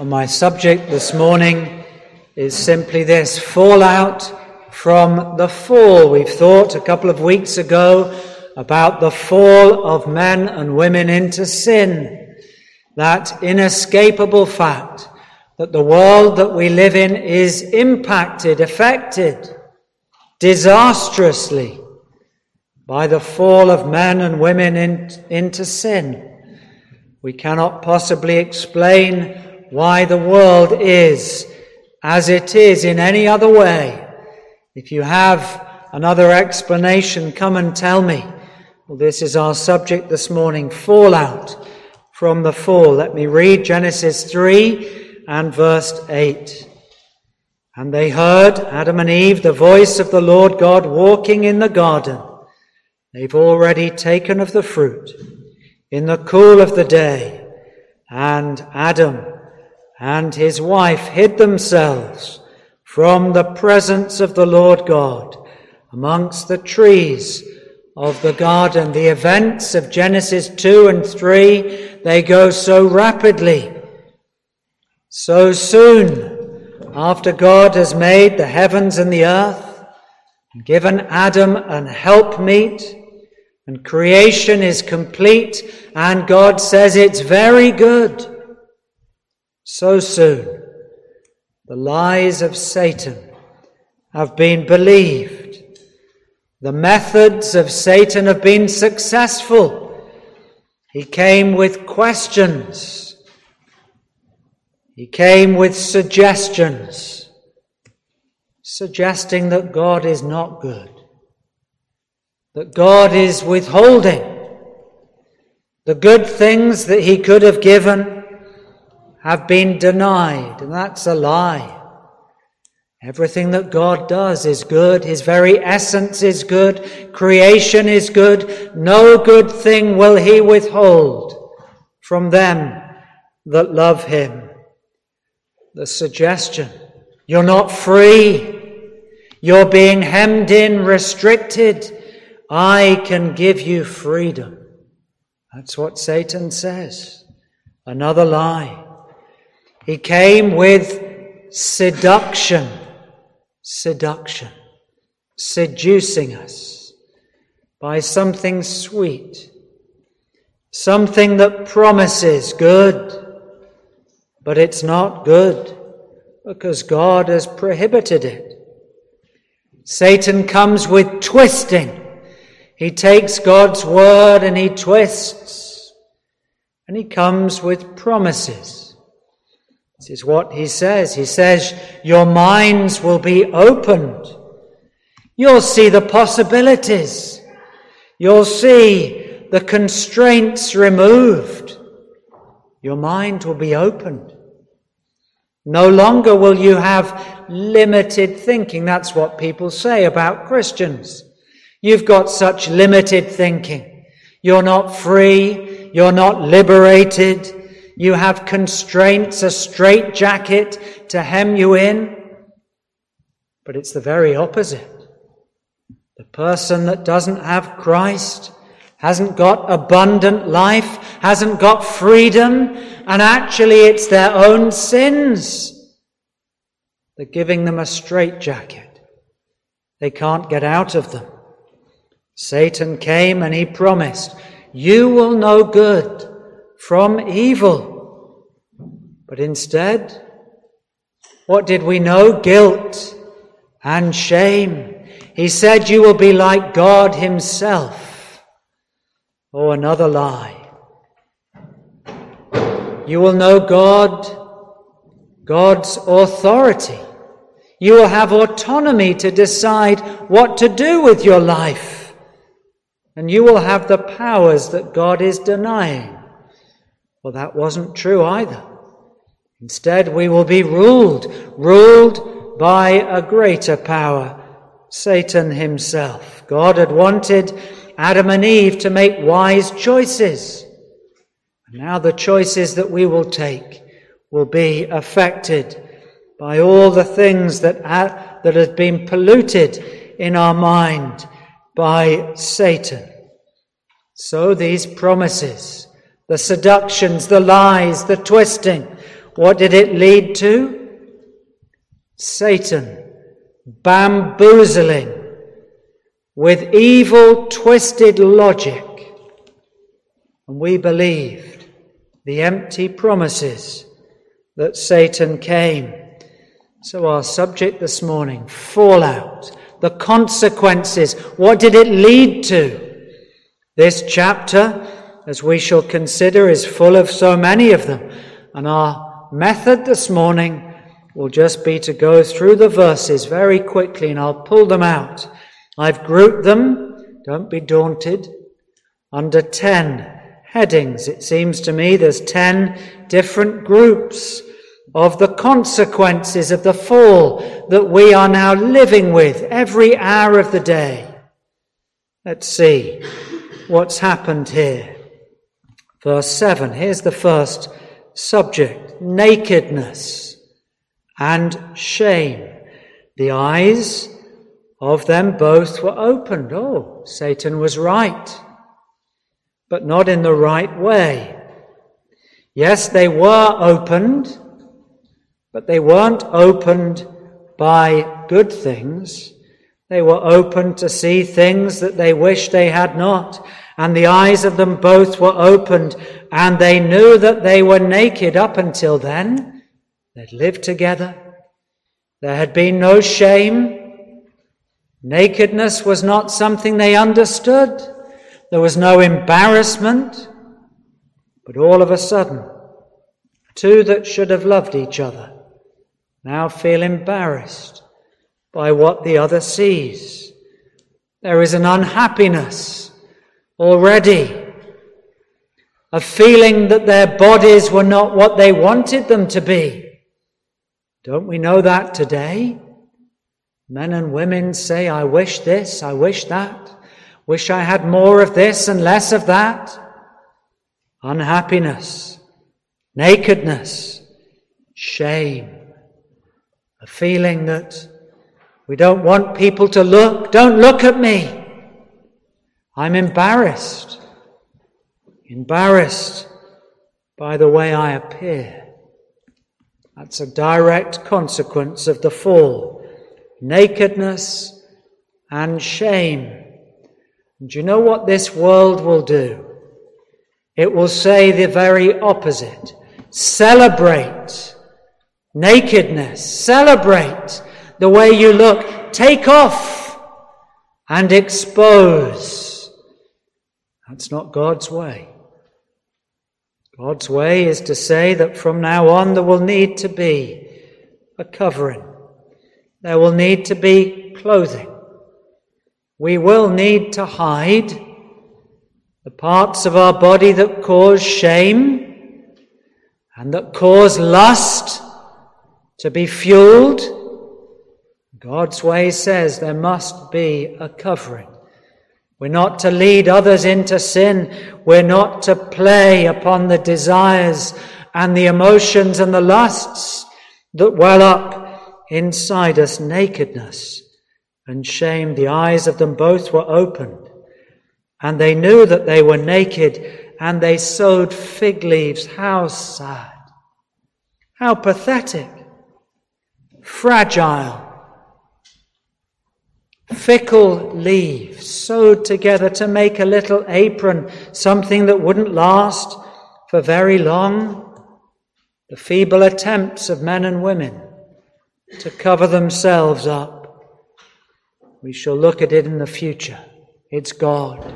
And my subject this morning is simply this fallout from the fall. We've thought a couple of weeks ago about the fall of men and women into sin. That inescapable fact that the world that we live in is impacted, affected disastrously by the fall of men and women in, into sin. We cannot possibly explain why the world is as it is in any other way. If you have another explanation, come and tell me. Well, this is our subject this morning fallout from the fall. Let me read Genesis 3 and verse 8. And they heard, Adam and Eve, the voice of the Lord God walking in the garden. They've already taken of the fruit in the cool of the day, and Adam and his wife hid themselves from the presence of the Lord God amongst the trees of the garden. The events of Genesis 2 and 3, they go so rapidly, so soon after God has made the heavens and the earth, and given Adam an helpmeet, and creation is complete, and God says it's very good. So soon, the lies of Satan have been believed. The methods of Satan have been successful. He came with questions. He came with suggestions, suggesting that God is not good that God is withholding. The good things that He could have given have been denied, and that's a lie. Everything that God does is good. His very essence is good. Creation is good. No good thing will He withhold from them that love Him. The suggestion, you're not free. You're being hemmed in, restricted. I can give you freedom. That's what Satan says. Another lie. He came with seduction, seduction, seducing us by something sweet, something that promises good, but it's not good because God has prohibited it. Satan comes with twisting he takes God's word and he twists, and he comes with promises. This is what he says. He says, Your minds will be opened. You'll see the possibilities. You'll see the constraints removed. Your mind will be opened. No longer will you have limited thinking. That's what people say about Christians. You've got such limited thinking. You're not free. You're not liberated. You have constraints, a straitjacket to hem you in. But it's the very opposite. The person that doesn't have Christ hasn't got abundant life, hasn't got freedom, and actually it's their own sins. They're giving them a straitjacket. They can't get out of them. Satan came and he promised, You will know good from evil. But instead, what did we know? Guilt and shame. He said, You will be like God Himself. Oh, another lie. You will know God, God's authority. You will have autonomy to decide what to do with your life and you will have the powers that God is denying. Well, that wasn't true either. Instead, we will be ruled, ruled by a greater power, Satan himself. God had wanted Adam and Eve to make wise choices. And now the choices that we will take will be affected by all the things that, that have been polluted in our mind by Satan. So these promises, the seductions, the lies, the twisting, What did it lead to? Satan bamboozling with evil, twisted logic. And we believed the empty promises that Satan came. So, our subject this morning fallout, the consequences. What did it lead to? This chapter, as we shall consider, is full of so many of them. And our method this morning will just be to go through the verses very quickly and I'll pull them out. I've grouped them, don't be daunted, under 10 headings. It seems to me there's 10 different groups of the consequences of the fall that we are now living with every hour of the day. Let's see what's happened here. Verse 7, here's the first subject nakedness and shame. The eyes of them both were opened. Oh, Satan was right, but not in the right way. Yes, they were opened but they weren't opened by good things. They were opened to see things that they wished they had not. And the eyes of them both were opened, and they knew that they were naked up until then. They'd lived together. There had been no shame. Nakedness was not something they understood. There was no embarrassment. But all of a sudden, two that should have loved each other now feel embarrassed by what the other sees. There is an unhappiness already, a feeling that their bodies were not what they wanted them to be. Don't we know that today? Men and women say, I wish this, I wish that, wish I had more of this and less of that. Unhappiness, nakedness, shame a feeling that we don't want people to look. Don't look at me. I'm embarrassed. Embarrassed by the way I appear. That's a direct consequence of the fall. Nakedness and shame. And do you know what this world will do? It will say the very opposite. Celebrate nakedness. Celebrate the way you look. Take off and expose. That's not God's way. God's way is to say that from now on there will need to be a covering. There will need to be clothing. We will need to hide the parts of our body that cause shame and that cause lust to be fueled, God's way says there must be a covering. We're not to lead others into sin. We're not to play upon the desires and the emotions and the lusts that well up inside us. Nakedness and shame. The eyes of them both were opened, and they knew that they were naked, and they sewed fig leaves. How sad! How pathetic! fragile, fickle leaves sewed together to make a little apron, something that wouldn't last for very long. The feeble attempts of men and women to cover themselves up. We shall look at it in the future. It's God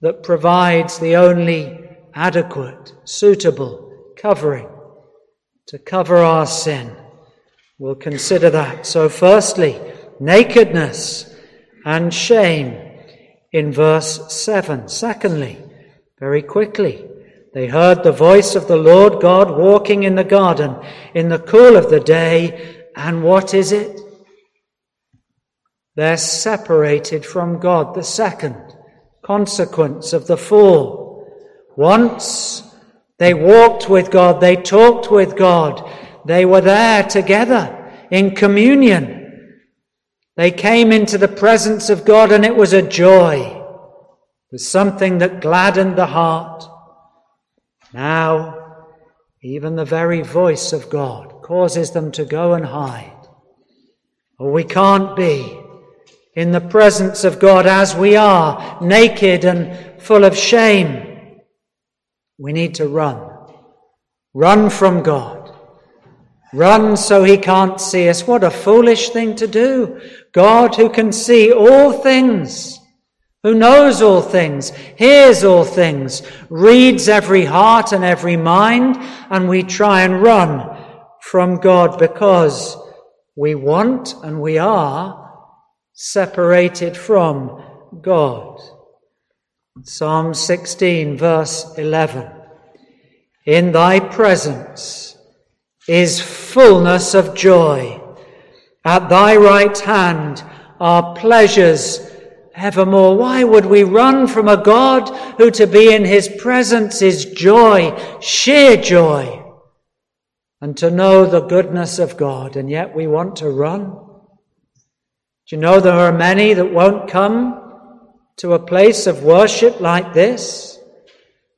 that provides the only adequate, suitable covering to cover our sin. We'll consider that. So, firstly, nakedness and shame in verse 7. Secondly, very quickly, they heard the voice of the Lord God walking in the garden in the cool of the day. And what is it? They're separated from God. The second consequence of the fall. Once they walked with God, they talked with God, they were there together in communion. They came into the presence of God and it was a joy. Was something that gladdened the heart. Now even the very voice of God causes them to go and hide. Or we can't be in the presence of God as we are, naked and full of shame. We need to run. Run from God. Run so he can't see us. What a foolish thing to do. God who can see all things, who knows all things, hears all things, reads every heart and every mind, and we try and run from God because we want and we are separated from God. Psalm 16, verse 11. In thy presence is fullness of joy. At thy right hand are pleasures evermore. Why would we run from a God who to be in his presence is joy, sheer joy, and to know the goodness of God, and yet we want to run? Do you know there are many that won't come to a place of worship like this?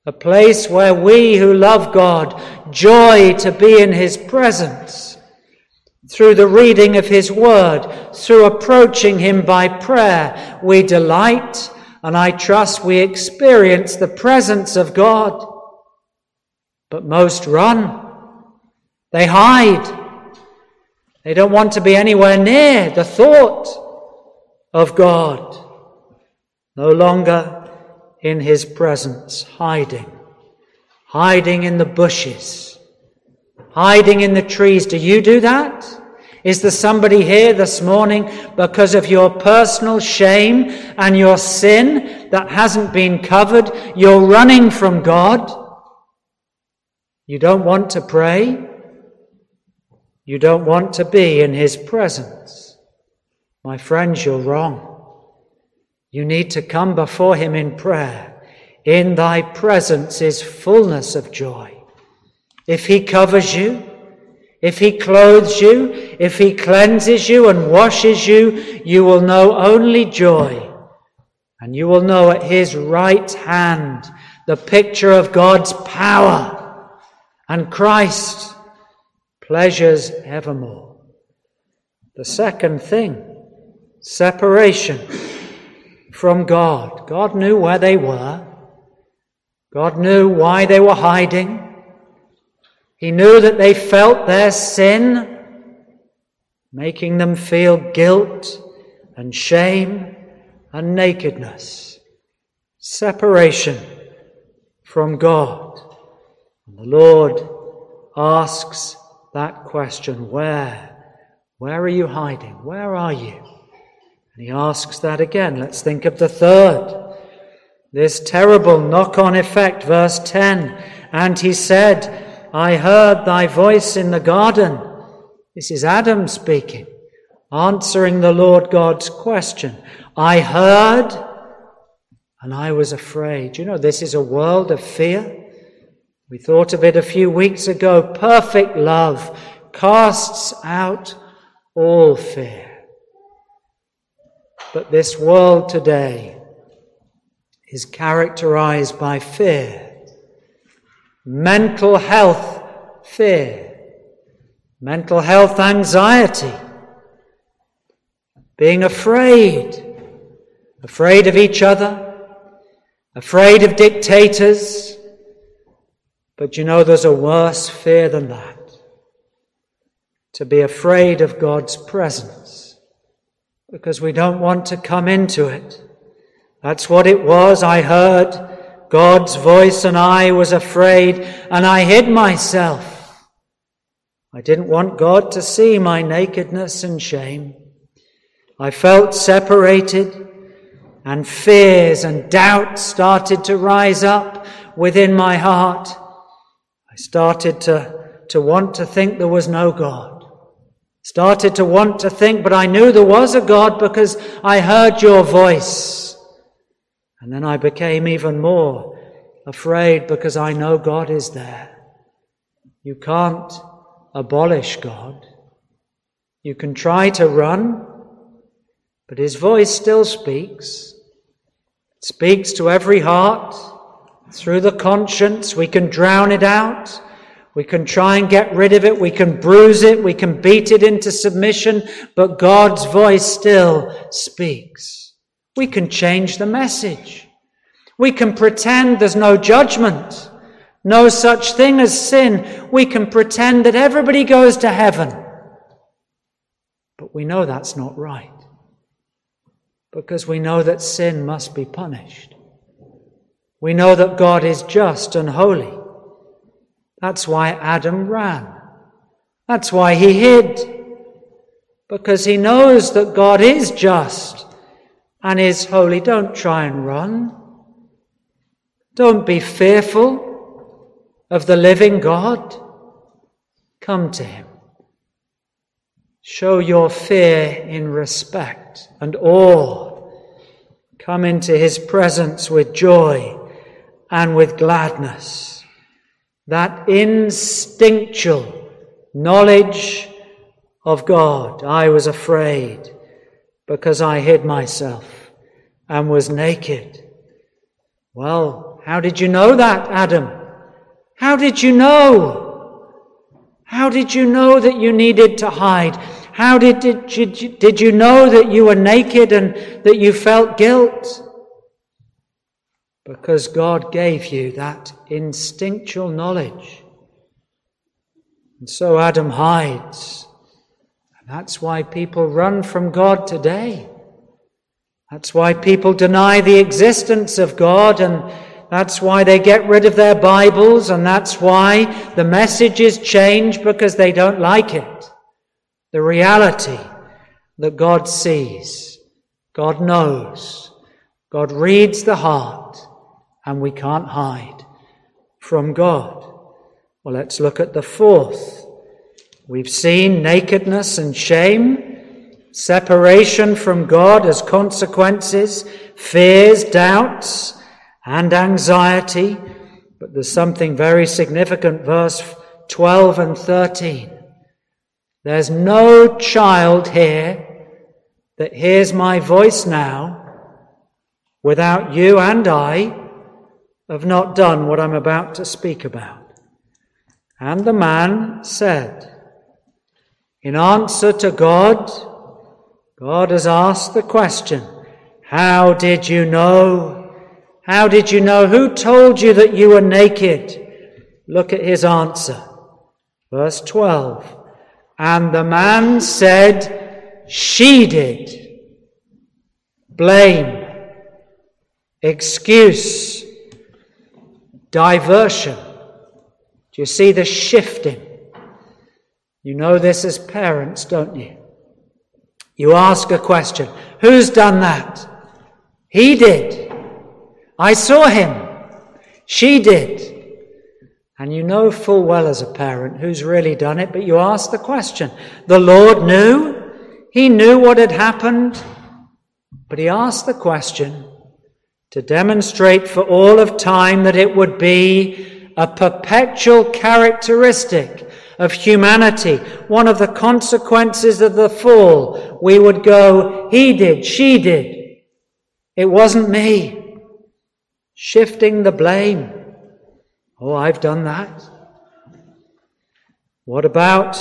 A place where we who love God joy to be in His presence through the reading of His Word, through approaching Him by prayer. We delight and I trust we experience the presence of God. But most run. They hide. They don't want to be anywhere near the thought of God. No longer in his presence, hiding, hiding in the bushes, hiding in the trees. Do you do that? Is there somebody here this morning because of your personal shame and your sin that hasn't been covered? You're running from God. You don't want to pray. You don't want to be in His presence. My friends, you're wrong. You need to come before Him in prayer. In Thy presence is fullness of joy. If He covers you, if He clothes you, if He cleanses you and washes you, you will know only joy. And you will know at His right hand the picture of God's power and Christ pleasures evermore. The second thing, separation from God. God knew where they were. God knew why they were hiding. He knew that they felt their sin, making them feel guilt and shame and nakedness. Separation from God. And the Lord asks that question where? Where are you hiding? Where are you? And he asks that again. Let's think of the third. This terrible knock on effect, verse 10. And he said, I heard thy voice in the garden. This is Adam speaking, answering the Lord God's question. I heard and I was afraid. You know, this is a world of fear. We thought of it a few weeks ago. Perfect love casts out all fear. But this world today is characterized by fear, mental health fear, mental health anxiety, being afraid, afraid of each other, afraid of dictators, but you know, there's a worse fear than that. To be afraid of God's presence. Because we don't want to come into it. That's what it was. I heard God's voice and I was afraid and I hid myself. I didn't want God to see my nakedness and shame. I felt separated and fears and doubts started to rise up within my heart I started to, to want to think there was no God. Started to want to think, but I knew there was a God because I heard your voice. And then I became even more afraid because I know God is there. You can't abolish God. You can try to run, but His voice still speaks. It speaks to every heart through the conscience. We can drown it out. We can try and get rid of it. We can bruise it. We can beat it into submission. But God's voice still speaks. We can change the message. We can pretend there's no judgment, no such thing as sin. We can pretend that everybody goes to heaven. But we know that's not right. Because we know that sin must be punished. We know that God is just and holy. That's why Adam ran. That's why he hid. Because he knows that God is just and is holy. Don't try and run. Don't be fearful of the living God. Come to him. Show your fear in respect and awe. Come into his presence with joy and with gladness that instinctual knowledge of God. I was afraid because I hid myself and was naked. Well, how did you know that, Adam? How did you know? How did you know that you needed to hide? How did, did, you, did you know that you were naked and that you felt guilt? because God gave you that instinctual knowledge. And so Adam hides. That's why people run from God today. That's why people deny the existence of God and that's why they get rid of their Bibles and that's why the messages change because they don't like it. The reality that God sees, God knows, God reads the heart, and we can't hide from God. Well, let's look at the fourth. We've seen nakedness and shame, separation from God as consequences, fears, doubts, and anxiety. But there's something very significant, verse 12 and 13. There's no child here that hears my voice now without you and I have not done what I'm about to speak about. And the man said, in answer to God, God has asked the question, How did you know? How did you know? Who told you that you were naked? Look at his answer. Verse 12. And the man said, She did. Blame, excuse, diversion. Do you see the shifting? You know this as parents, don't you? You ask a question Who's done that? He did. I saw him. She did. And you know full well as a parent who's really done it, but you ask the question. The Lord knew. He knew what had happened, but he asked the question to demonstrate for all of time that it would be a perpetual characteristic of humanity, one of the consequences of the fall. We would go, he did, she did. It wasn't me. Shifting the blame. Oh, I've done that. What about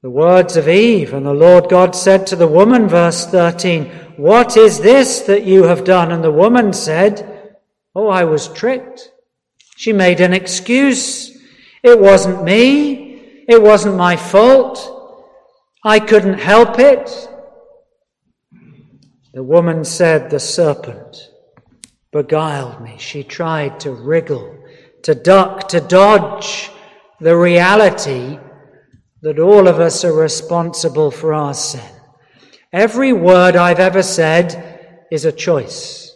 the words of Eve? And the Lord God said to the woman, verse 13, what is this that you have done? And the woman said, Oh, I was tricked. She made an excuse. It wasn't me. It wasn't my fault. I couldn't help it. The woman said, The serpent beguiled me. She tried to wriggle, to duck, to dodge the reality that all of us are responsible for our sin. Every word I've ever said is a choice.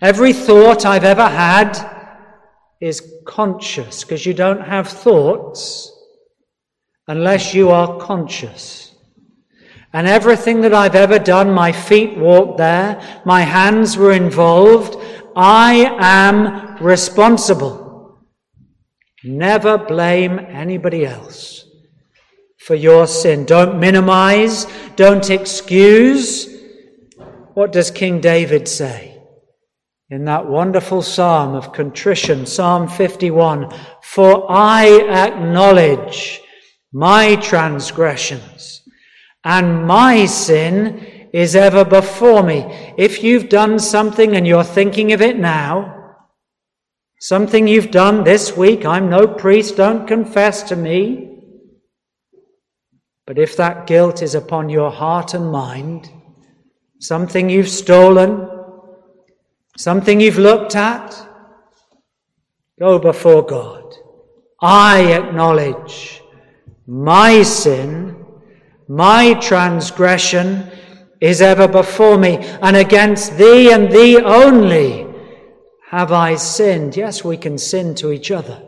Every thought I've ever had is conscious because you don't have thoughts unless you are conscious. And everything that I've ever done, my feet walked there, my hands were involved, I am responsible. Never blame anybody else for your sin. Don't minimize, don't excuse. What does King David say? In that wonderful psalm of contrition, Psalm 51, for I acknowledge my transgressions and my sin is ever before me. If you've done something and you're thinking of it now, something you've done this week, I'm no priest, don't confess to me. But if that guilt is upon your heart and mind, something you've stolen, something you've looked at, go before God. I acknowledge my sin, my transgression is ever before me, and against thee and thee only have I sinned. Yes, we can sin to each other.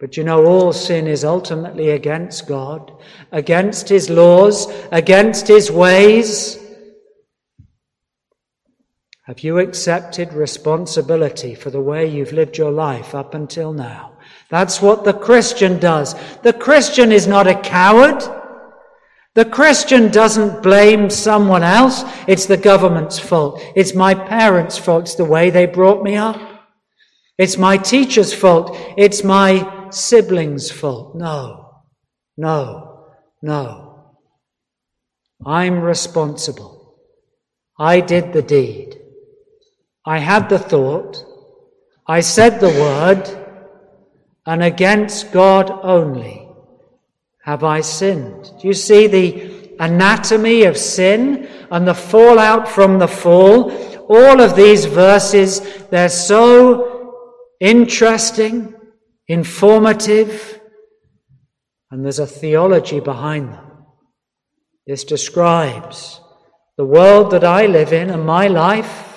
But you know, all sin is ultimately against God, against His laws, against His ways. Have you accepted responsibility for the way you've lived your life up until now? That's what the Christian does. The Christian is not a coward. The Christian doesn't blame someone else. It's the government's fault. It's my parents' fault. It's the way they brought me up. It's my teacher's fault. It's my siblings' fault. No, no, no. I'm responsible. I did the deed. I had the thought, I said the word, and against God only have I sinned. Do you see the anatomy of sin and the fallout from the fall? All of these verses, they're so interesting, informative, and there's a theology behind them. This describes the world that I live in and my life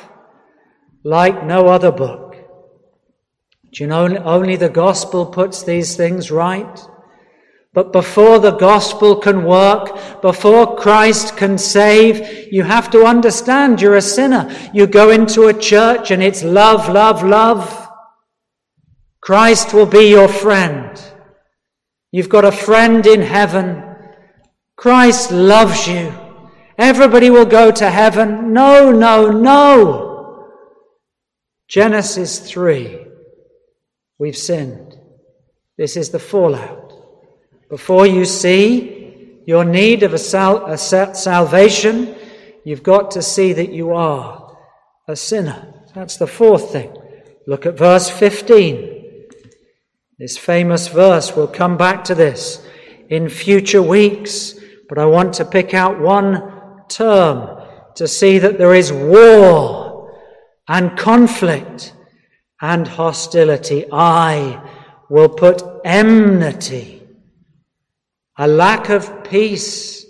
like no other book. Do you know only the gospel puts these things right? But before the gospel can work, before Christ can save, you have to understand you're a sinner. You go into a church and it's love, love, love. Christ will be your friend. You've got a friend in heaven. Christ loves you. Everybody will go to heaven. No, no, no. Genesis 3. We've sinned. This is the fallout. Before you see your need of a, sal- a salvation, you've got to see that you are a sinner. That's the fourth thing. Look at verse 15. This famous verse, we'll come back to this in future weeks, but I want to pick out one term to see that there is war and conflict and hostility. I will put enmity, a lack of peace,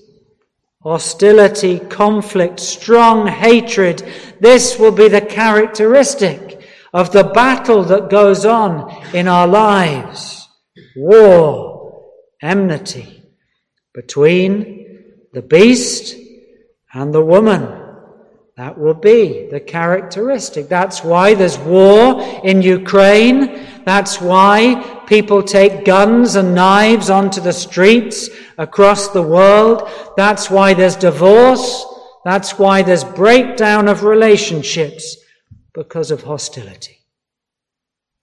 hostility, conflict, strong hatred. This will be the characteristic of the battle that goes on in our lives. War, enmity between the beast and the woman that will be the characteristic. That's why there's war in Ukraine. That's why people take guns and knives onto the streets across the world. That's why there's divorce. That's why there's breakdown of relationships because of hostility.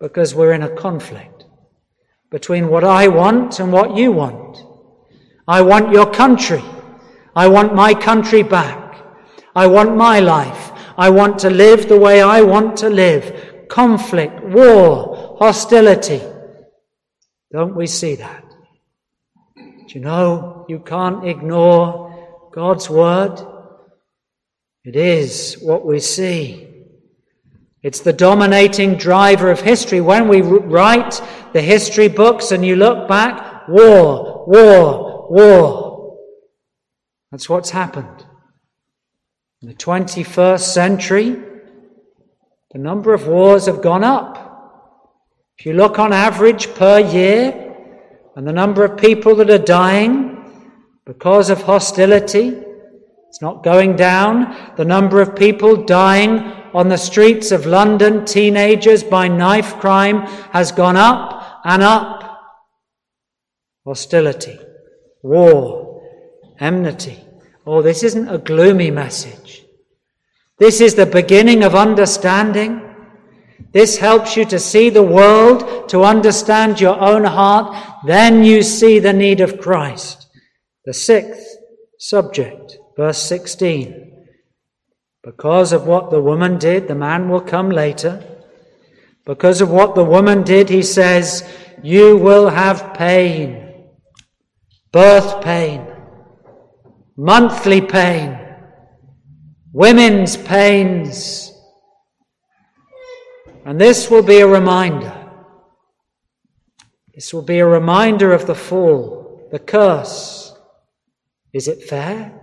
Because we're in a conflict between what I want and what you want. I want your country. I want my country back. I want my life. I want to live the way I want to live. Conflict, war, hostility. Don't we see that? Do you know you can't ignore God's word? It is what we see. It's the dominating driver of history. When we write the history books and you look back, war, war, war. That's what's happened. In the 21st century, the number of wars have gone up. If you look on average per year, and the number of people that are dying because of hostility, it's not going down. The number of people dying on the streets of London, teenagers by knife crime, has gone up and up. Hostility, war, enmity. Oh, this isn't a gloomy message. This is the beginning of understanding. This helps you to see the world, to understand your own heart. Then you see the need of Christ. The sixth subject, verse 16. Because of what the woman did, the man will come later. Because of what the woman did, he says, you will have pain, birth pain, monthly pain, women's pains, and this will be a reminder. This will be a reminder of the fall, the curse. Is it fair?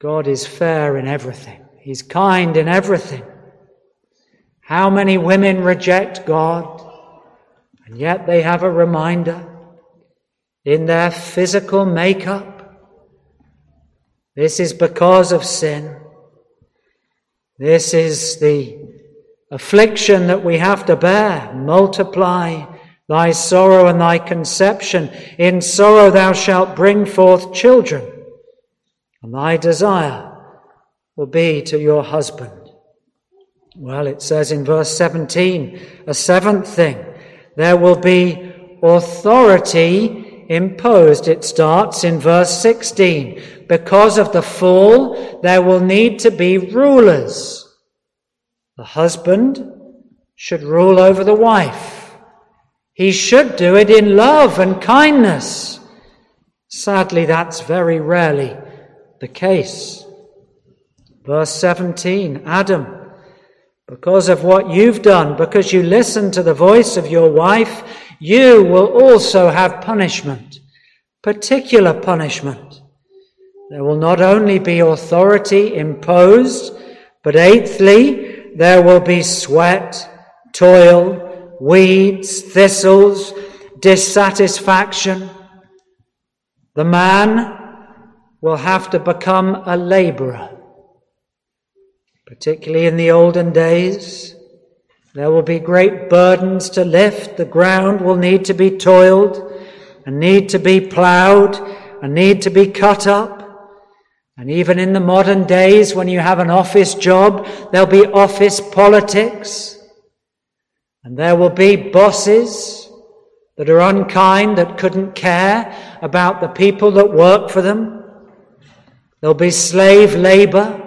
God is fair in everything. He's kind in everything. How many women reject God, and yet they have a reminder in their physical makeup. This is because of sin. This is the affliction that we have to bear. Multiply thy sorrow and thy conception. In sorrow thou shalt bring forth children, and thy desire will be to your husband. Well, it says in verse 17, a seventh thing, there will be authority imposed. It starts in verse 16 because of the fall, there will need to be rulers. The husband should rule over the wife. He should do it in love and kindness. Sadly, that's very rarely the case. Verse 17 Adam, because of what you've done, because you listened to the voice of your wife, you will also have punishment, particular punishment. There will not only be authority imposed, but eighthly, there will be sweat, toil, weeds, thistles, dissatisfaction. The man will have to become a laborer. Particularly in the olden days, there will be great burdens to lift. The ground will need to be toiled and need to be ploughed and need to be cut up. And even in the modern days, when you have an office job, there'll be office politics. And there will be bosses that are unkind, that couldn't care about the people that work for them. There'll be slave labor.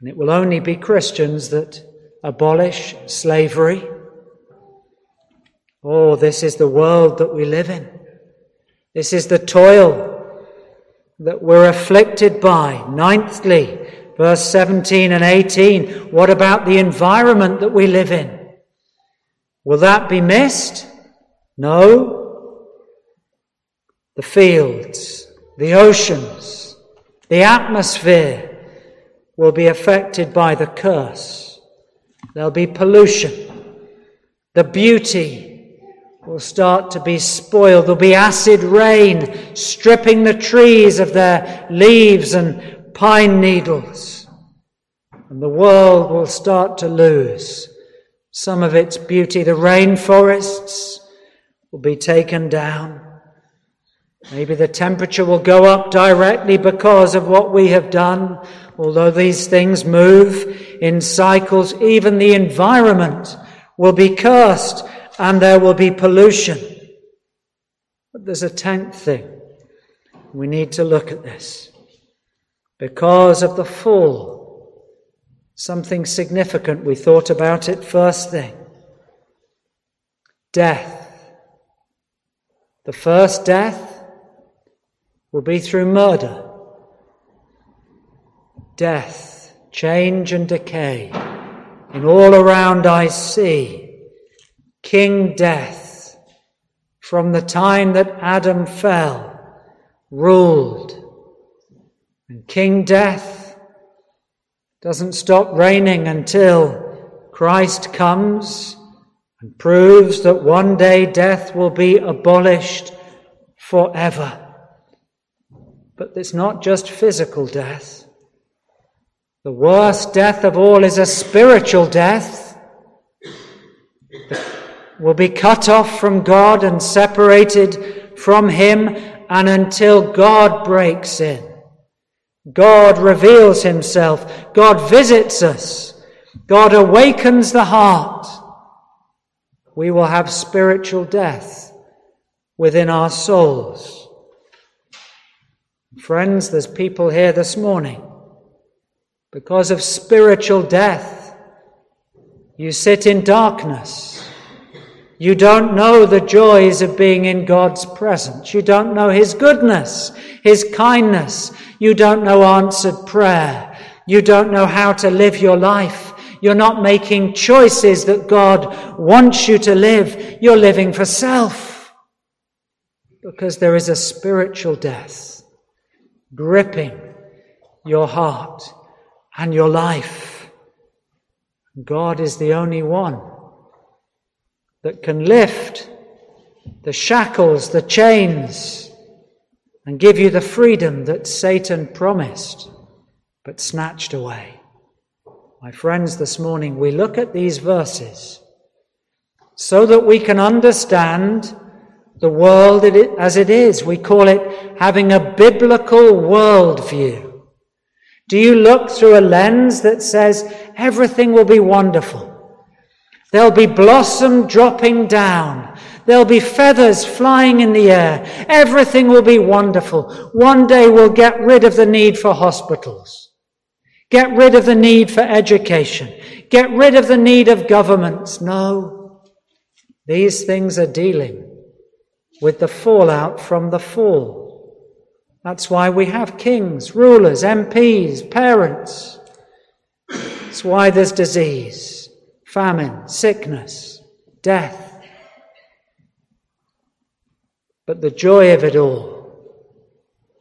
And it will only be Christians that abolish slavery. Oh, this is the world that we live in. This is the toil that we're afflicted by. Ninthly, verse 17 and 18, what about the environment that we live in? Will that be missed? No. The fields, the oceans, the atmosphere will be affected by the curse. There'll be pollution. The beauty will start to be spoiled. There'll be acid rain stripping the trees of their leaves and pine needles. And the world will start to lose some of its beauty. The rainforests will be taken down. Maybe the temperature will go up directly because of what we have done. Although these things move in cycles, even the environment will be cursed and there will be pollution. But there's a tenth thing. We need to look at this. Because of the fall, something significant, we thought about it first thing. Death. The first death will be through murder. Death, change and decay. In all around I see King Death, from the time that Adam fell, ruled. And King Death doesn't stop reigning until Christ comes and proves that one day death will be abolished forever. But it's not just physical death. The worst death of all is a spiritual death We will be cut off from God and separated from Him, and until God breaks in God reveals himself. God visits us. God awakens the heart. We will have spiritual death within our souls. Friends, there's people here this morning. Because of spiritual death, you sit in darkness. You don't know the joys of being in God's presence. You don't know His goodness, His kindness. You don't know answered prayer. You don't know how to live your life. You're not making choices that God wants you to live. You're living for self. Because there is a spiritual death gripping your heart and your life. God is the only one that can lift the shackles, the chains, and give you the freedom that Satan promised but snatched away. My friends, this morning we look at these verses so that we can understand the world as it is. We call it having a biblical worldview. Do you look through a lens that says everything will be wonderful? There'll be blossom dropping down. There'll be feathers flying in the air. Everything will be wonderful. One day we'll get rid of the need for hospitals. Get rid of the need for education. Get rid of the need of governments. No. These things are dealing with the fallout from the fall. That's why we have kings, rulers, MPs, parents. That's why there's disease famine, sickness, death. But the joy of it all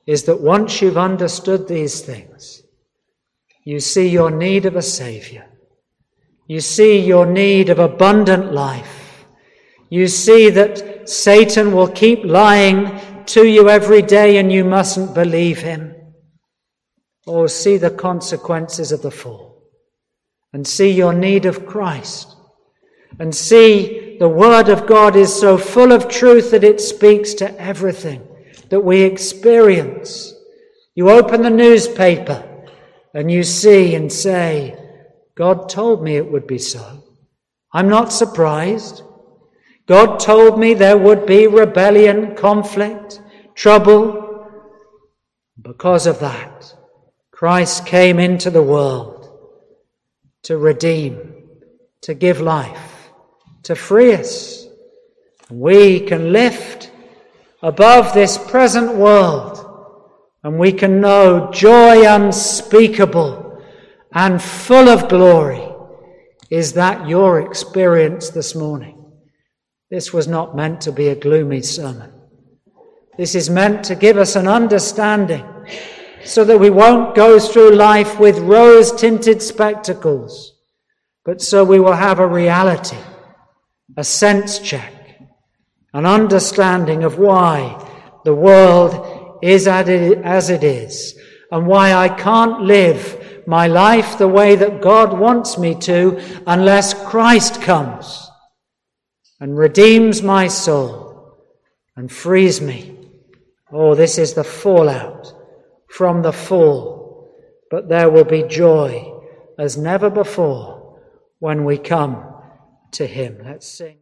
is that once you've understood these things, you see your need of a Savior. You see your need of abundant life. You see that Satan will keep lying to you every day and you mustn't believe him. Or see the consequences of the fall and see your need of Christ and see the Word of God is so full of truth that it speaks to everything that we experience. You open the newspaper and you see and say, God told me it would be so. I'm not surprised. God told me there would be rebellion, conflict, trouble. Because of that, Christ came into the world to redeem, to give life, to free us. We can lift above this present world and we can know joy unspeakable and full of glory. Is that your experience this morning? This was not meant to be a gloomy sermon. This is meant to give us an understanding so that we won't go through life with rose tinted spectacles, but so we will have a reality, a sense check, an understanding of why the world is as it is, and why I can't live my life the way that God wants me to unless Christ comes and redeems my soul and frees me. Oh, this is the fallout from the fall, but there will be joy as never before when we come to Him. Let's sing.